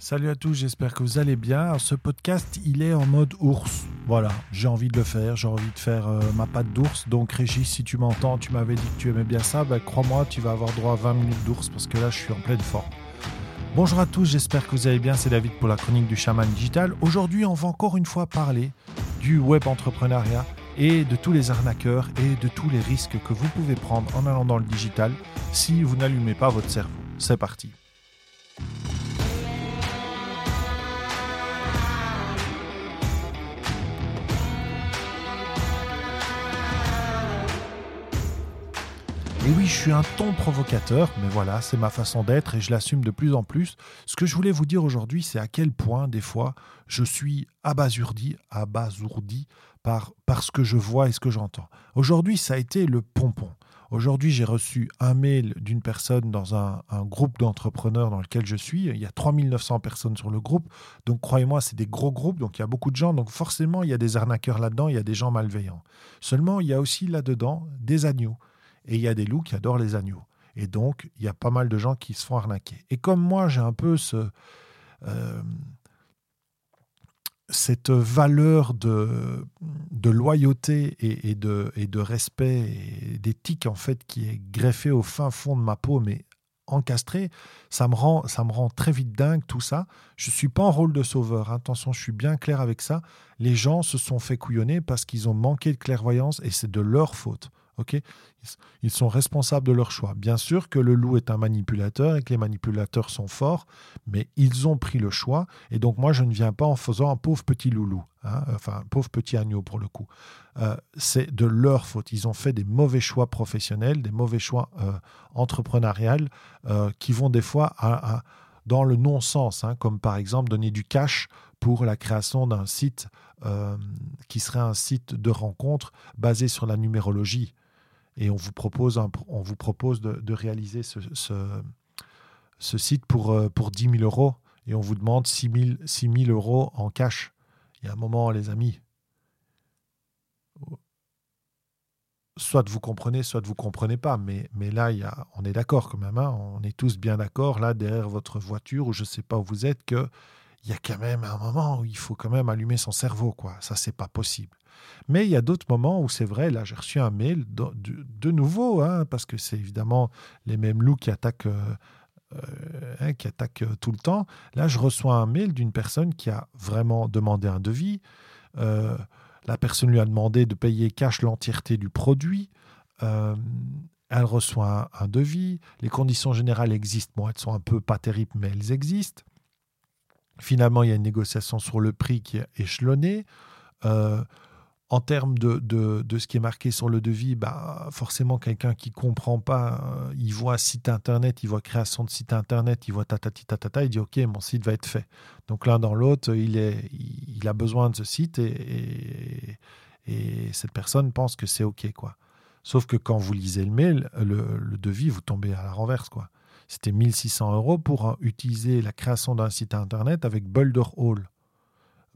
Salut à tous, j'espère que vous allez bien. Ce podcast, il est en mode ours. Voilà, j'ai envie de le faire, j'ai envie de faire euh, ma patte d'ours. Donc Régis, si tu m'entends, tu m'avais dit que tu aimais bien ça, ben, crois-moi, tu vas avoir droit à 20 minutes d'ours parce que là, je suis en pleine forme. Bonjour à tous, j'espère que vous allez bien. C'est David pour la chronique du chaman digital. Aujourd'hui, on va encore une fois parler du web entrepreneuriat et de tous les arnaqueurs et de tous les risques que vous pouvez prendre en allant dans le digital si vous n'allumez pas votre cerveau. C'est parti. Et oui, je suis un ton provocateur, mais voilà, c'est ma façon d'être et je l'assume de plus en plus. Ce que je voulais vous dire aujourd'hui, c'est à quel point, des fois, je suis abasourdi, abasourdi par, par ce que je vois et ce que j'entends. Aujourd'hui, ça a été le pompon. Aujourd'hui, j'ai reçu un mail d'une personne dans un, un groupe d'entrepreneurs dans lequel je suis. Il y a 3900 personnes sur le groupe. Donc, croyez-moi, c'est des gros groupes. Donc, il y a beaucoup de gens. Donc, forcément, il y a des arnaqueurs là-dedans. Il y a des gens malveillants. Seulement, il y a aussi là-dedans des agneaux. Et il y a des loups qui adorent les agneaux. Et donc, il y a pas mal de gens qui se font arnaquer. Et comme moi, j'ai un peu euh, cette valeur de, loyauté et, de, et de respect et d'éthique, en fait, qui est greffée au fin fond de ma peau, mais encastrée, ça me rend, ça me rend très vite dingue tout ça. Je ne suis pas en rôle de sauveur, hein. attention, je suis bien clair avec ça. Les gens se sont fait couillonner parce qu'ils ont manqué de clairvoyance et c'est de leur faute. Ils sont responsables de leur choix. Bien sûr que le loup est un manipulateur et que les manipulateurs sont forts, mais ils ont pris le choix. Et donc moi, je ne viens pas en faisant un pauvre petit loulou, hein, enfin un pauvre petit agneau pour le coup. Euh, c'est de leur faute. Ils ont fait des mauvais choix professionnels, des mauvais choix euh, euh, qui vont des fois dans le non-sens, hein, comme par exemple donner du cash pour la création d'un site qui serait un site de rencontre basé sur la numérologie et on vous propose, de, réaliser ce, site pour, euh, pour 10 000 euros et on vous demande 6 000, euros en cash. Il y a un moment, les amis. Soit vous comprenez, soit vous comprenez pas. Mais, mais là, il on est d'accord quand même. Hein. on est tous bien d'accord, là, derrière votre voiture, ou je ne sais pas où vous êtes, qu'il y a quand même un moment où il faut quand même allumer son cerveau. quoi. Ça, c'est pas possible. Mais il y a d'autres moments où c'est vrai, là j'ai reçu un mail de, nouveau, hein, parce que c'est évidemment les mêmes loups qui attaquent, euh, euh, hein, qui attaquent euh, tout le temps. Là je reçois un mail d'une personne qui a vraiment demandé un devis. la personne lui a demandé de payer cash l'entièreté du produit. elle reçoit un, devis. Les conditions générales existent. Bon, elles sont un peu pas terribles, mais elles existent. Finalement, il y a une négociation sur le prix qui est échelonnée en termes de, de, ce qui est marqué sur le devis, bah, forcément, quelqu'un qui ne comprend pas, euh, il voit site internet, il voit création de site internet, il voit tatati tatata, il dit OK, mon site va être fait. Donc l'un dans l'autre, il, est, il a besoin de ce site et, et, cette personne pense que c'est OK. quoi. Sauf que quand vous lisez le mail, le, le devis, vous tombez à la renverse. quoi. C'était 1600 euros pour utiliser la création d'un site internet avec Boulder Hall.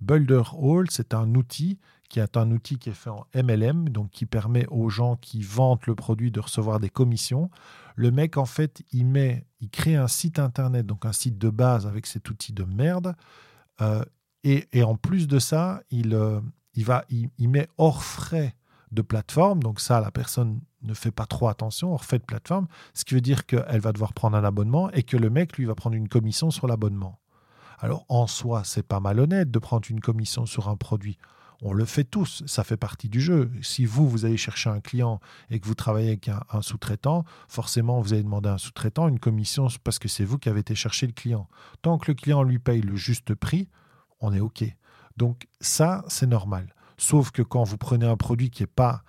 Boulder Hall, c'est un outil qui est un outil fait en MLM, donc qui permet aux gens qui vendent le produit de recevoir des commissions. Le mec, en fait, il met, il crée un site internet, donc un site de base avec cet outil de merde. Euh, et, en plus de ça, il, euh, il, il, met hors frais de plateforme. Donc ça, la personne ne fait pas trop attention, hors frais de plateforme, ce qui veut dire qu'elle va devoir prendre un abonnement et que le mec, lui, va prendre une commission sur l'abonnement. Alors en soi, c'est pas malhonnête de prendre une commission sur un produit. On le fait tous, ça fait partie du jeu. Si vous, vous allez chercher un client et que vous travaillez avec un, sous-traitant, forcément, vous allez demander à un sous-traitant une commission parce que c'est vous qui avez été chercher le client. Tant que le client lui paye le juste prix, on est OK. Donc ça, c'est normal. Sauf que quand vous prenez un produit qui n'est pas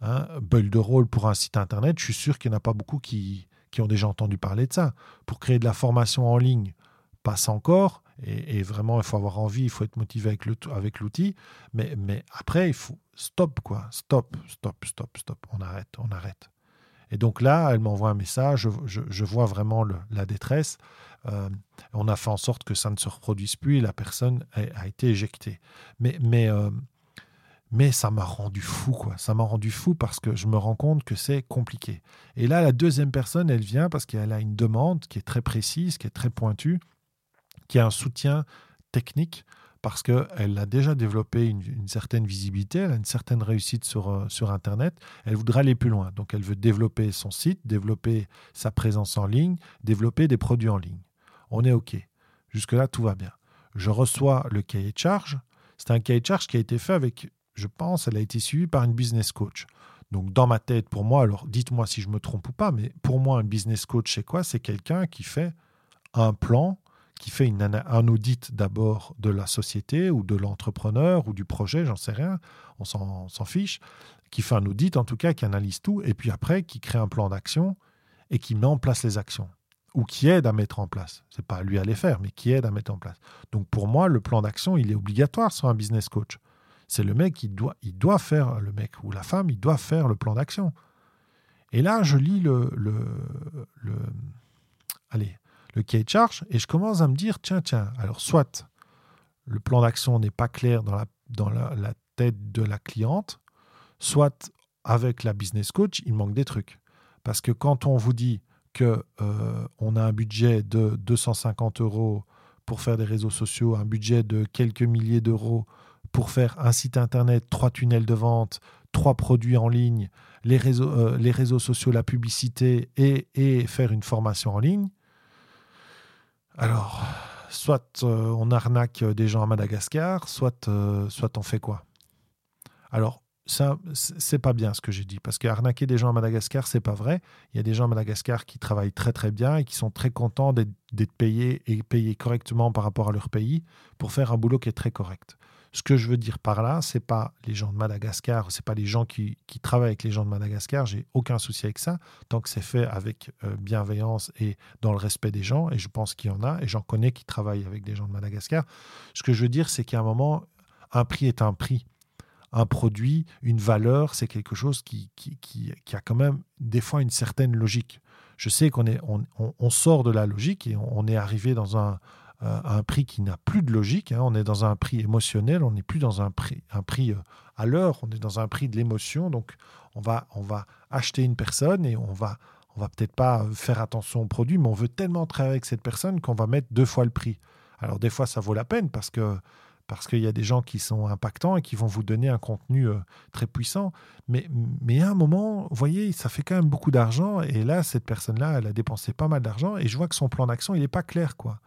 hein, de rôle pour un site internet, je suis sûr qu'il n'y en a pas beaucoup qui, qui ont déjà entendu parler de ça. Pour créer de la formation en ligne, passe encore. Et, vraiment, il faut avoir envie, il faut être motivé avec, le, avec l'outil. Mais, mais après, il faut stop, quoi. Stop, stop, stop, stop. On arrête, on arrête. Et donc là, elle m'envoie un message, je, je, vois vraiment la détresse. Euh, on a fait en sorte que ça ne se reproduise plus et la personne a, été éjectée. Mais, mais, euh, mais ça m'a rendu fou, quoi. Ça m'a rendu fou parce que je me rends compte que c'est compliqué. Et là, la deuxième personne, elle vient parce qu'elle a une demande qui est très précise, qui est très pointue qui a un soutien technique parce qu'elle a déjà développé une, certaine visibilité, elle a une certaine réussite sur, euh, sur Internet, elle voudra aller plus loin. Donc elle veut développer son site, développer sa présence en ligne, développer des produits en ligne. On est OK. Jusque-là, tout va bien. Je reçois le cahier de charge. C'est un cahier de charge qui a été fait avec, je pense, elle a été suivie par une business coach. Donc dans ma tête, pour moi, alors dites-moi si je me trompe ou pas, mais pour moi, un business coach, c'est quoi? C'est quelqu'un qui fait un plan qui fait une, un audit d'abord de la société ou de l'entrepreneur ou du projet, j'en sais rien, on s'en fiche, qui fait un audit en tout cas, qui analyse tout, et puis après qui crée un plan d'action et qui met en place les actions ou qui aide à mettre en place. C'est pas lui à les faire, mais qui aide à mettre en place. Donc pour moi, le plan d'action, il est obligatoire sur un business coach. C'est le mec qui doit, faire, le mec ou la femme, il doit faire le plan d'action. Et là, je lis le, le, le allez, le cahier de charge et je commence à me dire tiens, tiens, alors soit le plan d'action n'est pas clair dans, la, dans la, tête de la cliente, soit avec la business coach, il manque des trucs. Parce que quand on vous dit que euh, on a un budget de 250 euros pour faire des réseaux sociaux, un budget de quelques milliers d'euros pour faire un site internet, trois tunnels de vente, trois produits en ligne, les réseaux, euh, les réseaux sociaux, la publicité et, faire une formation en ligne, alors, soit euh, on arnaque des gens à Madagascar, soit, euh, soit on fait quoi? Alors, ça, c'est pas bien ce que j'ai dit, parce qu'arnaquer des gens à Madagascar, c'est pas vrai. Il y a des gens à Madagascar qui travaillent très très bien et qui sont très contents d'être payés et payés correctement par rapport à leur pays pour faire un boulot qui est très correct. Ce que je veux dire par là, c'est pas les gens de Madagascar, c'est pas les gens qui, travaillent avec les gens de Madagascar. J'ai aucun souci avec ça, tant que c'est fait avec euh, bienveillance et dans le respect des gens. Et je pense qu'il y en a, et j'en connais qui travaillent avec des gens de Madagascar. Ce que je veux dire, c'est qu'à un moment, un prix est un prix. Un produit, une valeur, c'est quelque chose qui, qui, a quand même des fois une certaine logique. Je sais qu'on est, on, sort de la logique et on est arrivé dans un, euh, un prix qui n'a plus de logique. Hein. On est dans un prix émotionnel, on n'est plus dans un prix, un prix euh, à l'heure, on est dans un prix de l'émotion. Donc, on va, on va acheter une personne et on va, on va peut-être pas faire attention au produit, mais on veut tellement travailler avec cette personne qu'on va mettre deux fois le prix. Alors, des fois, ça vaut la peine parce que parce qu'il y a des gens qui sont impactants et qui vont vous donner un contenu euh, très puissant. Mais, mais à un moment, vous voyez, ça fait quand même beaucoup d'argent. Et là, cette personne-là, elle a dépensé pas mal d'argent. Et je vois que son plan d'action, il n'est pas clair. quoi.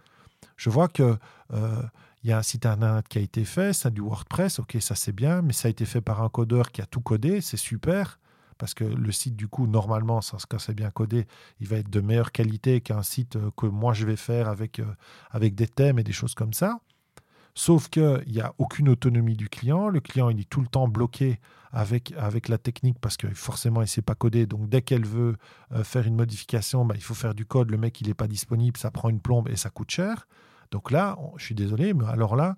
Je vois que euh, y a un site internet qui a été fait, ça du WordPress, ok, ça c'est bien, mais ça a été fait par un codeur qui a tout codé, c'est super, parce que le site, du coup, normalement, quand c'est bien codé, il va être de meilleure qualité qu'un site euh, que moi je vais faire euh, avec des thèmes et des choses comme ça. Sauf qu'il n'y a aucune autonomie du client. Le client, il est tout le temps bloqué avec, la technique parce que forcément, il ne sait pas coder. Donc, dès qu'elle veut faire une modification, bah, il faut faire du code. Le mec, il n'est pas disponible, ça prend une plombe et ça coûte cher. Donc là, je suis désolé, mais alors là,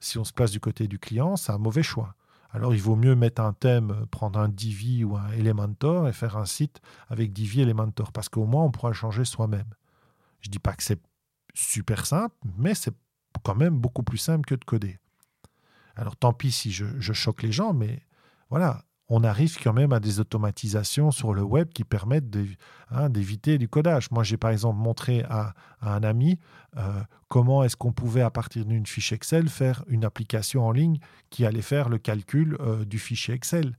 si on se place du côté du client, c'est un mauvais choix. Alors il vaut mieux mettre un thème, prendre un Divi ou un Elementor et faire un site avec Divi Elementor, parce qu'au moins on pourra changer soi-même. Je ne dis pas que c'est super simple, mais c'est quand même beaucoup plus simple que de coder. Alors tant pis si je, choque les gens, mais voilà, on arrive quand même à des automatisations sur le web qui permettent hein, d'éviter du codage. Moi, j'ai par exemple montré à, un ami euh, comment est-ce qu'on pouvait, à partir d'une fiche Excel, faire une application en ligne qui allait faire le calcul euh, du fichier Excel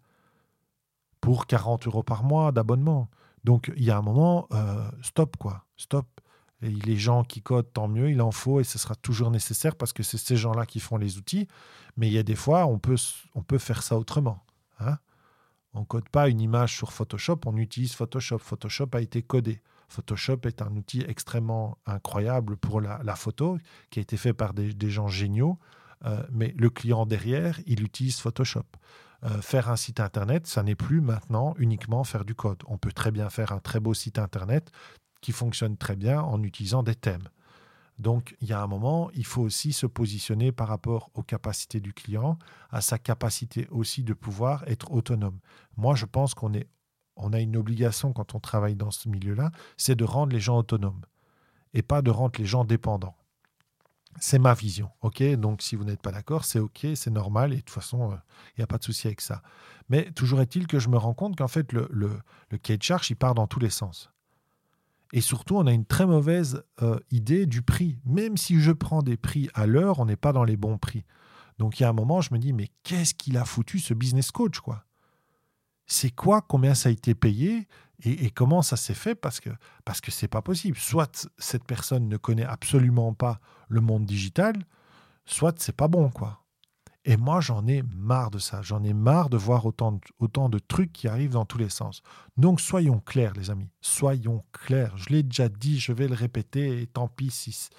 pour 40 euros par mois d'abonnement. Donc, il y a un moment, euh, stop, quoi, stop. Les gens qui codent, tant mieux, il en faut et ce sera toujours nécessaire parce que c'est ces gens-là qui font les outils. Mais il y a des fois, on peut, on peut faire ça autrement. Hein on ne code pas une image sur Photoshop, on utilise Photoshop. Photoshop a été codé. Photoshop est un outil extrêmement incroyable pour la, photo, qui a été fait par des, gens géniaux, euh, mais le client derrière, il utilise Photoshop. Euh, faire un site Internet, ça n'est plus maintenant uniquement faire du code. On peut très bien faire un très beau site Internet qui fonctionne très bien en utilisant des thèmes. Donc, il y a un moment, il faut aussi se positionner par rapport aux capacités du client, à sa capacité aussi de pouvoir être autonome. Moi, je pense qu'on est, on a une obligation quand on travaille dans ce milieu-là, c'est de rendre les gens autonomes et pas de rendre les gens dépendants. C'est ma vision, ok? Donc, si vous n'êtes pas d'accord, c'est ok, c'est normal et de toute façon, euh, il n'y a pas de souci avec ça. Mais toujours est-il que je me rends compte qu'en fait, le, le, le charge, il part dans tous les sens. Et surtout, on a une très mauvaise euh, idée du prix. Même si je prends des prix à l'heure, on n'est pas dans les bons prix. Donc il y a un moment, je me dis, mais qu'est-ce qu'il a foutu ce business coach, quoi? C'est quoi? Combien ça a été payé? Et, comment ça s'est fait? Parce que parce que pas possible. Soit cette personne ne connaît absolument pas le monde digital, soit c'est pas bon, quoi. Et moi, j'en ai marre de ça. J'en ai marre de voir autant de, trucs qui arrivent dans tous les sens. Donc, soyons clairs, les amis. Soyons clairs. Je l'ai déjà dit, je vais le répéter. Et tant pis si,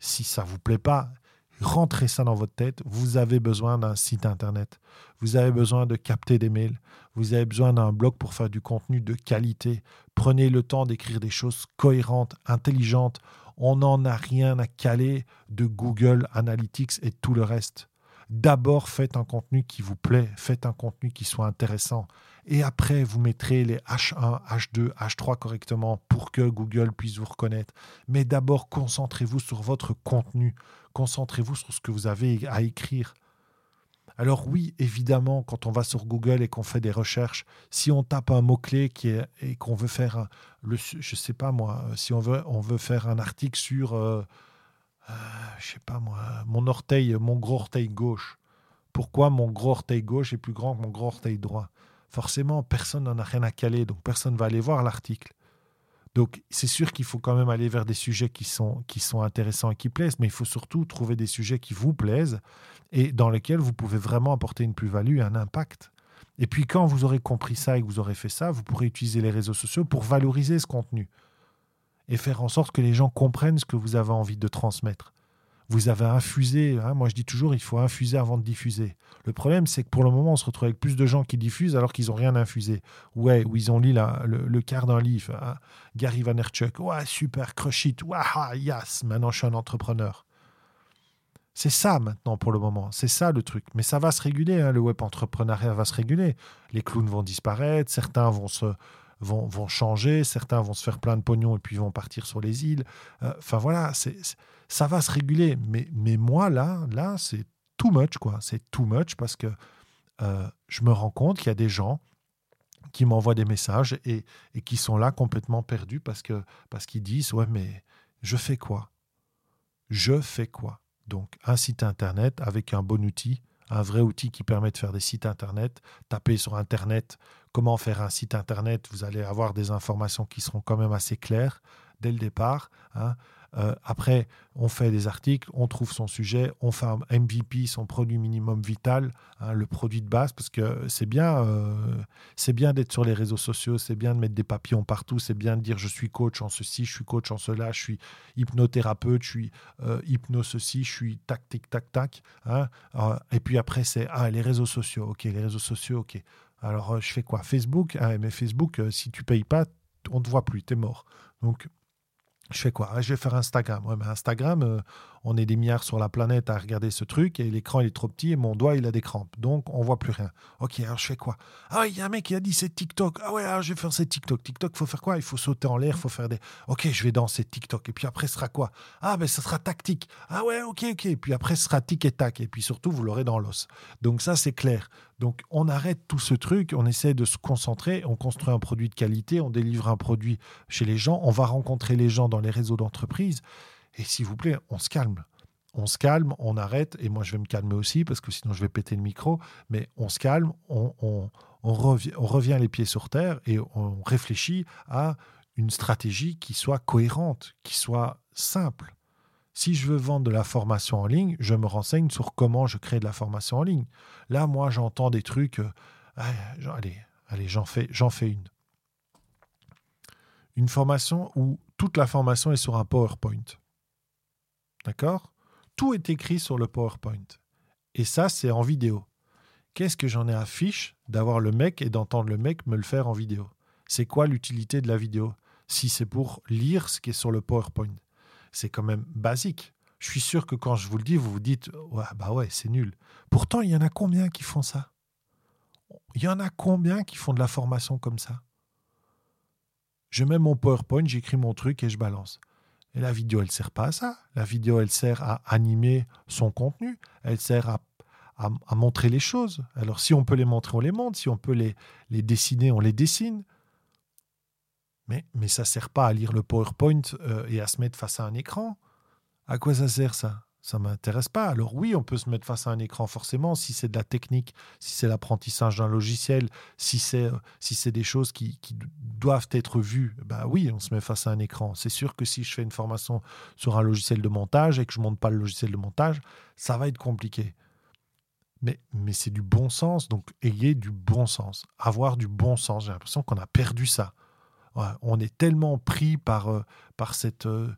si ça vous plaît pas. Rentrez ça dans votre tête. Vous avez besoin d'un site internet. Vous avez besoin de capter des mails. Vous avez besoin d'un blog pour faire du contenu de qualité. Prenez le temps d'écrire des choses cohérentes, intelligentes. On n'en a rien à caler de Google Analytics et tout le reste. D'abord, faites un contenu qui vous plaît, faites un contenu qui soit intéressant. Et après, vous mettrez les H1, H2, H3 correctement pour que Google puisse vous reconnaître. Mais d'abord, concentrez-vous sur votre contenu. Concentrez-vous sur ce que vous avez à écrire. Alors oui, évidemment, quand on va sur Google et qu'on fait des recherches, si on tape un mot-clé qui et qu'on veut faire, le, je sais pas moi, si on veut, on veut faire un article sur... Euh, euh, je sais pas moi, mon orteil, mon gros orteil gauche. Pourquoi mon gros orteil gauche est plus grand que mon gros orteil droit? Forcément, personne n'en a rien à caler, donc personne ne va aller voir l'article. Donc c'est sûr qu'il faut quand même aller vers des sujets qui sont, qui sont intéressants et qui plaisent, mais il faut surtout trouver des sujets qui vous plaisent et dans lesquels vous pouvez vraiment apporter une plus-value et un impact. Et puis quand vous aurez compris ça et que vous aurez fait ça, vous pourrez utiliser les réseaux sociaux pour valoriser ce contenu et faire en sorte que les gens comprennent ce que vous avez envie de transmettre. Vous avez infusé, hein, moi je dis toujours, il faut infuser avant de diffuser. Le problème, c'est que pour le moment, on se retrouve avec plus de gens qui diffusent alors qu'ils n'ont rien infusé. Ouais, ou ils ont lu le, quart d'un livre. Hein. Gary Vaynerchuk, ouais, super, crush it, ouais, yes, maintenant je suis un entrepreneur. C'est ça maintenant pour le moment, c'est ça le truc. Mais ça va se réguler, hein, le web entrepreneuriat va se réguler. Les clowns vont disparaître, certains vont se, vont, changer, certains vont se faire plein de pognon et puis vont partir sur les îles. Euh, enfin voilà, c'est, ça va se réguler. Mais, mais moi, là, là c'est too much, quoi. C'est too much parce que euh, je me rends compte qu'il y a des gens qui m'envoient des messages et, et, qui sont là complètement perdus parce, que, parce qu'ils disent Ouais, mais je fais quoi? Je fais quoi? Donc, un site internet avec un bon outil, un vrai outil qui permet de faire des sites internet, taper sur internet comment faire un site internet, vous allez avoir des informations qui seront quand même assez claires dès le départ. Hein. Euh, après, on fait des articles, on trouve son sujet, on fait un MVP, son produit minimum vital, hein, le produit de base, parce que c'est bien, euh, c'est bien d'être sur les réseaux sociaux, c'est bien de mettre des papillons partout, c'est bien de dire je suis coach en ceci, je suis coach en cela, je suis hypnothérapeute, je suis euh, hypno ceci, je suis tac, tic, tac, tac. Hein. et puis après, c'est ah, les réseaux sociaux, ok, les réseaux sociaux, ok. Alors, euh, je fais quoi? Facebook? Ah, Mais Facebook, euh, si tu payes pas, on ne te voit plus, tu es mort. Donc, je fais quoi? Ah, Je vais faire Instagram. Ouais, mais Instagram, euh, on est des milliards sur la planète à regarder ce truc et l'écran il est trop petit et mon doigt il a des crampes. Donc on voit plus rien. Ok, alors je fais quoi? Ah, il y a un mec qui a dit c'est TikTok. Ah ouais, alors je vais faire c'est TikTok. TikTok, faut faire quoi? Il faut sauter en l'air, faut faire des. Ok, je vais danser TikTok. Et puis après, ce sera quoi? Ah, ben ça sera tactique. Ah ouais, ok, ok. Et puis après, ce sera tic et tac. Et puis surtout, vous l'aurez dans l'os. Donc ça, c'est clair. Donc on arrête tout ce truc, on essaie de se concentrer, on construit un produit de qualité, on délivre un produit chez les gens, on va rencontrer les gens dans les réseaux d'entreprise. Et s'il vous plaît, on se calme on se calme, on arrête, et moi je vais me calmer aussi parce que sinon je vais péter le micro, mais on se calme, on, revient, on revient les pieds sur terre et on réfléchit à une stratégie qui soit cohérente, qui soit simple. Si je veux vendre de la formation en ligne, je me renseigne sur comment je crée de la formation en ligne. Là, moi, j'entends des trucs. Euh, allez, allez, j'en fais, j'en fais une. Une formation où toute la formation est sur un PowerPoint. D'accord? Tout est écrit sur le PowerPoint. Et ça, c'est en vidéo. Qu'est-ce que j'en ai à fiche d'avoir le mec et d'entendre le mec me le faire en vidéo? C'est quoi l'utilité de la vidéo? Si c'est pour lire ce qui est sur le PowerPoint. C'est quand même basique. Je suis sûr que quand je vous le dis, vous vous dites ouais, bah ouais, c'est nul. Pourtant, il y en a combien qui font ça? Il y en a combien qui font de la formation comme ça? Je mets mon PowerPoint, j'écris mon truc et je balance. Et la vidéo, elle ne sert pas à ça. La vidéo, elle sert à animer son contenu. Elle sert à, montrer les choses. Alors, si on peut les montrer, on les montre. Si on peut les dessiner, on les dessine. Mais, ça ne sert pas à lire le PowerPoint euh, et à se mettre face à un écran. À quoi ça sert ça? Ça ne m'intéresse pas. Alors oui, on peut se mettre face à un écran forcément, si c'est de la technique, si c'est l'apprentissage d'un logiciel, si c'est euh, des choses qui, qui, doivent être vues, bah oui, on se met face à un écran. C'est sûr que si je fais une formation sur un logiciel de montage et que je ne monte pas le logiciel de montage, ça va être compliqué. Mais, mais c'est du bon sens, donc ayez du bon sens. Avoir du bon sens, j'ai l'impression qu'on a perdu ça. On est tellement pris par, euh, par cette... Euh,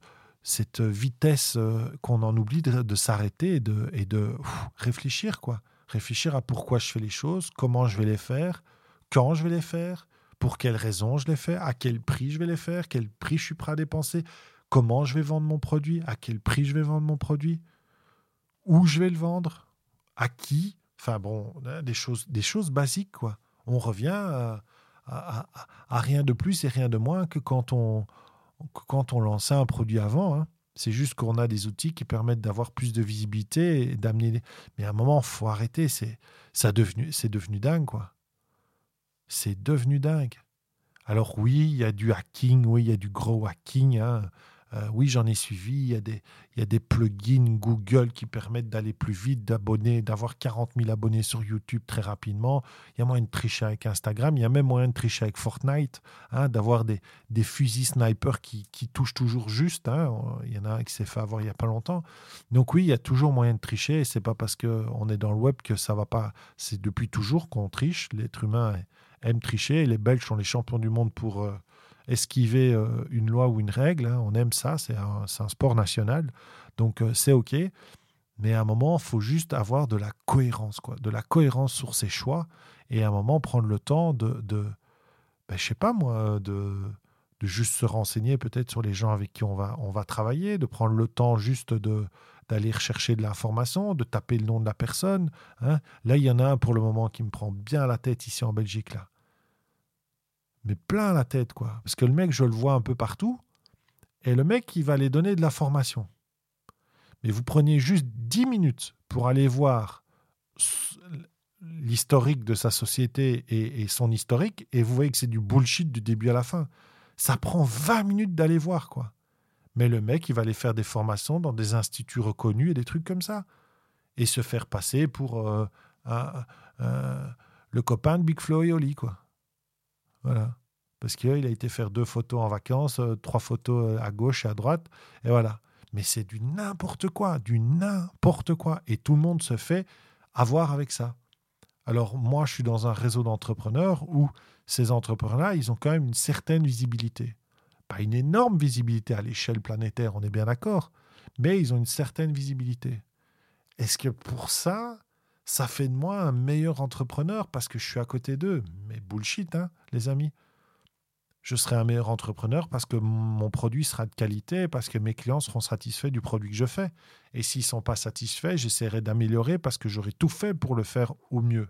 cette vitesse euh, qu'on en oublie de, s'arrêter et de, et de réfléchir, quoi. Réfléchir à pourquoi je fais les choses, comment je vais les faire, quand je vais les faire, pour quelles raisons je les fais, à quel prix je vais les faire, quel prix je suis prêt à dépenser, comment je vais vendre mon produit, à quel prix je vais vendre mon produit, où je vais le vendre, à qui. Enfin bon, des choses, des choses basiques, quoi. On revient à rien de plus et rien de moins que quand on, quand on lançait un produit avant. Hein. C'est juste qu'on a des outils qui permettent d'avoir plus de visibilité et d'amener. Mais à un moment, faut arrêter. C'est ça devenu, c'est devenu dingue, quoi. C'est devenu dingue. Alors oui, il y a du hacking, oui, il y a du gros hacking. Hein. Euh, oui, j'en ai suivi. Il y, a des, plugins Google qui permettent d'aller plus vite, d'abonner, d'avoir 40 000 abonnés sur YouTube très rapidement. Il y a moyen de tricher avec Instagram. Il y a même moyen de tricher avec Fortnite, hein, d'avoir des, fusils snipers qui, qui touchent toujours juste. Hein. Il y en a un qui s'est fait avoir il n'y a pas longtemps. Donc oui, il y a toujours moyen de tricher. Et c'est pas parce qu'on est dans le web que ça va pas. C'est depuis toujours qu'on triche. L'être humain aime tricher. Et les Belges sont les champions du monde pour... Euh, esquiver euh, une loi ou une règle. Hein. On aime ça, c'est un, sport national. Donc euh, c'est OK. Mais à un moment, il faut juste avoir de la cohérence, quoi, de la cohérence sur ses choix. Et à un moment, prendre le temps de, de ben, je sais pas moi, de, juste se renseigner peut-être sur les gens avec qui on va, on va travailler, de prendre le temps juste de d'aller rechercher de l'information, de taper le nom de la personne. Hein. Là, il y en a un pour le moment qui me prend bien la tête ici en Belgique. là mais plein la tête, quoi. Parce que le mec, je le vois un peu partout, et le mec, il va aller donner de la formation. Mais vous prenez juste 10 minutes pour aller voir l'historique de sa société et, son historique, et vous voyez que c'est du bullshit du début à la fin. Ça prend 20 minutes d'aller voir, quoi. Mais le mec, il va aller faire des formations dans des instituts reconnus et des trucs comme ça. Et se faire passer pour euh, le copain de Big Flo et Oli, quoi. Voilà. Parce qu'il a été faire deux photos en vacances, euh, trois photos euh, à gauche et à droite, et voilà. Mais c'est du n'importe quoi, du n'importe quoi. Et tout le monde se fait avoir avec ça. Alors moi, je suis dans un réseau d'entrepreneurs où ces entrepreneurs-là, ils ont quand même une certaine visibilité. Pas une énorme visibilité à l'échelle planétaire, on est bien d'accord, mais ils ont une certaine visibilité. Est-ce que pour ça, ça fait de moi un meilleur entrepreneur parce que je suis à côté d'eux. Mais bullshit, hein, les amis. Je serai un meilleur entrepreneur parce que mon produit sera de qualité, parce que mes clients seront satisfaits du produit que je fais. Et s'ils ne sont pas satisfaits, j'essaierai d'améliorer parce que j'aurai tout fait pour le faire au mieux.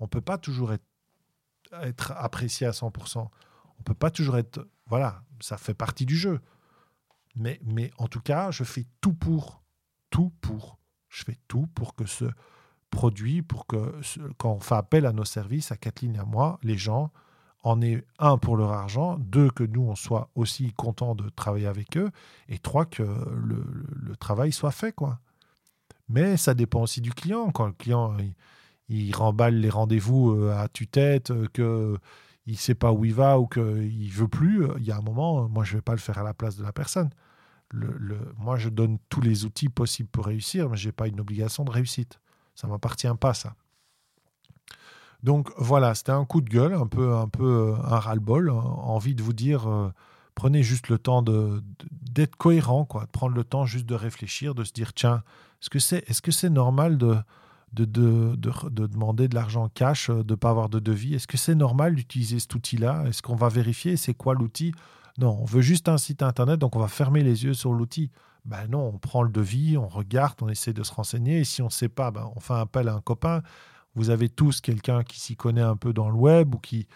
On ne peut pas toujours être, apprécié à 100%. On ne peut pas toujours être... Voilà, ça fait partie du jeu. Mais, mais en tout cas, je fais tout pour. Tout pour. Je fais tout pour que ce, produit pour que quand on fait appel à nos services, à Kathleen et à moi, les gens en aient un pour leur argent, deux que nous on soit aussi contents de travailler avec eux, et trois que le, travail soit fait quoi. Mais ça dépend aussi du client. Quand le client il, remballe les rendez-vous euh, à tue-tête, euh, que il sait pas où il va ou qu'il veut plus, il y a un moment, moi je vais pas le faire à la place de la personne. Le, moi je donne tous les outils possibles pour réussir, mais j'ai pas une obligation de réussite. Ça m'appartient pas, ça. Donc voilà, c'était un coup de gueule, un peu, un peu euh, un ras-le-bol, hein, envie de vous dire, euh, prenez juste le temps d'être cohérent, quoi, de prendre le temps juste de réfléchir, de se dire, tiens, est-ce que c'est est -ce c'est normal de, de, de, de, demander de l'argent cash, euh, de ne pas avoir de devis? Est-ce que c'est normal d'utiliser cet outil-là? Est-ce qu'on va vérifier? C'est quoi l'outil? Non, on veut juste un site internet, donc on va fermer les yeux sur l'outil. Ben non, on prend le devis, on regarde, on essaie de se renseigner. Et si on ne sait pas, ben on fait appel à un copain. Vous avez tous quelqu'un qui s'y connaît un peu dans le web ou qui,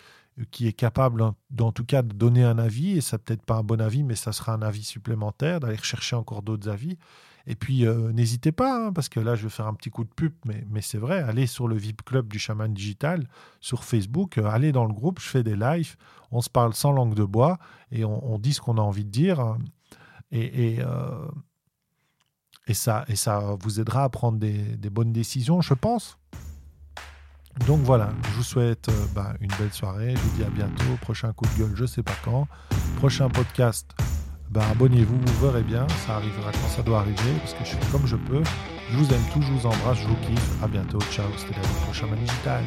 qui est capable, en tout cas, de donner un avis. Et ça peut-être pas un bon avis, mais ça sera un avis supplémentaire, d'aller chercher encore d'autres avis. Et puis, euh, n'hésitez pas, hein, parce que là, je vais faire un petit coup de pub, mais, mais c'est vrai, allez sur le VIP Club du Chaman Digital sur Facebook, euh, allez dans le groupe, je fais des lives, on se parle sans langue de bois et on, dit ce qu'on a envie de dire. Hein. Et, et, euh, et, ça, et ça vous aidera à prendre des, bonnes décisions, je pense. Donc voilà, je vous souhaite bah, une belle soirée. Je vous dis à bientôt. Prochain coup de gueule, je sais pas quand. Prochain podcast, bah, abonnez-vous, vous verrez bien, ça arrivera quand ça doit arriver, parce que je fais comme je peux. Je vous aime tous, je vous embrasse, je vous kiffe. À bientôt, ciao, c'était la prochaine Digital.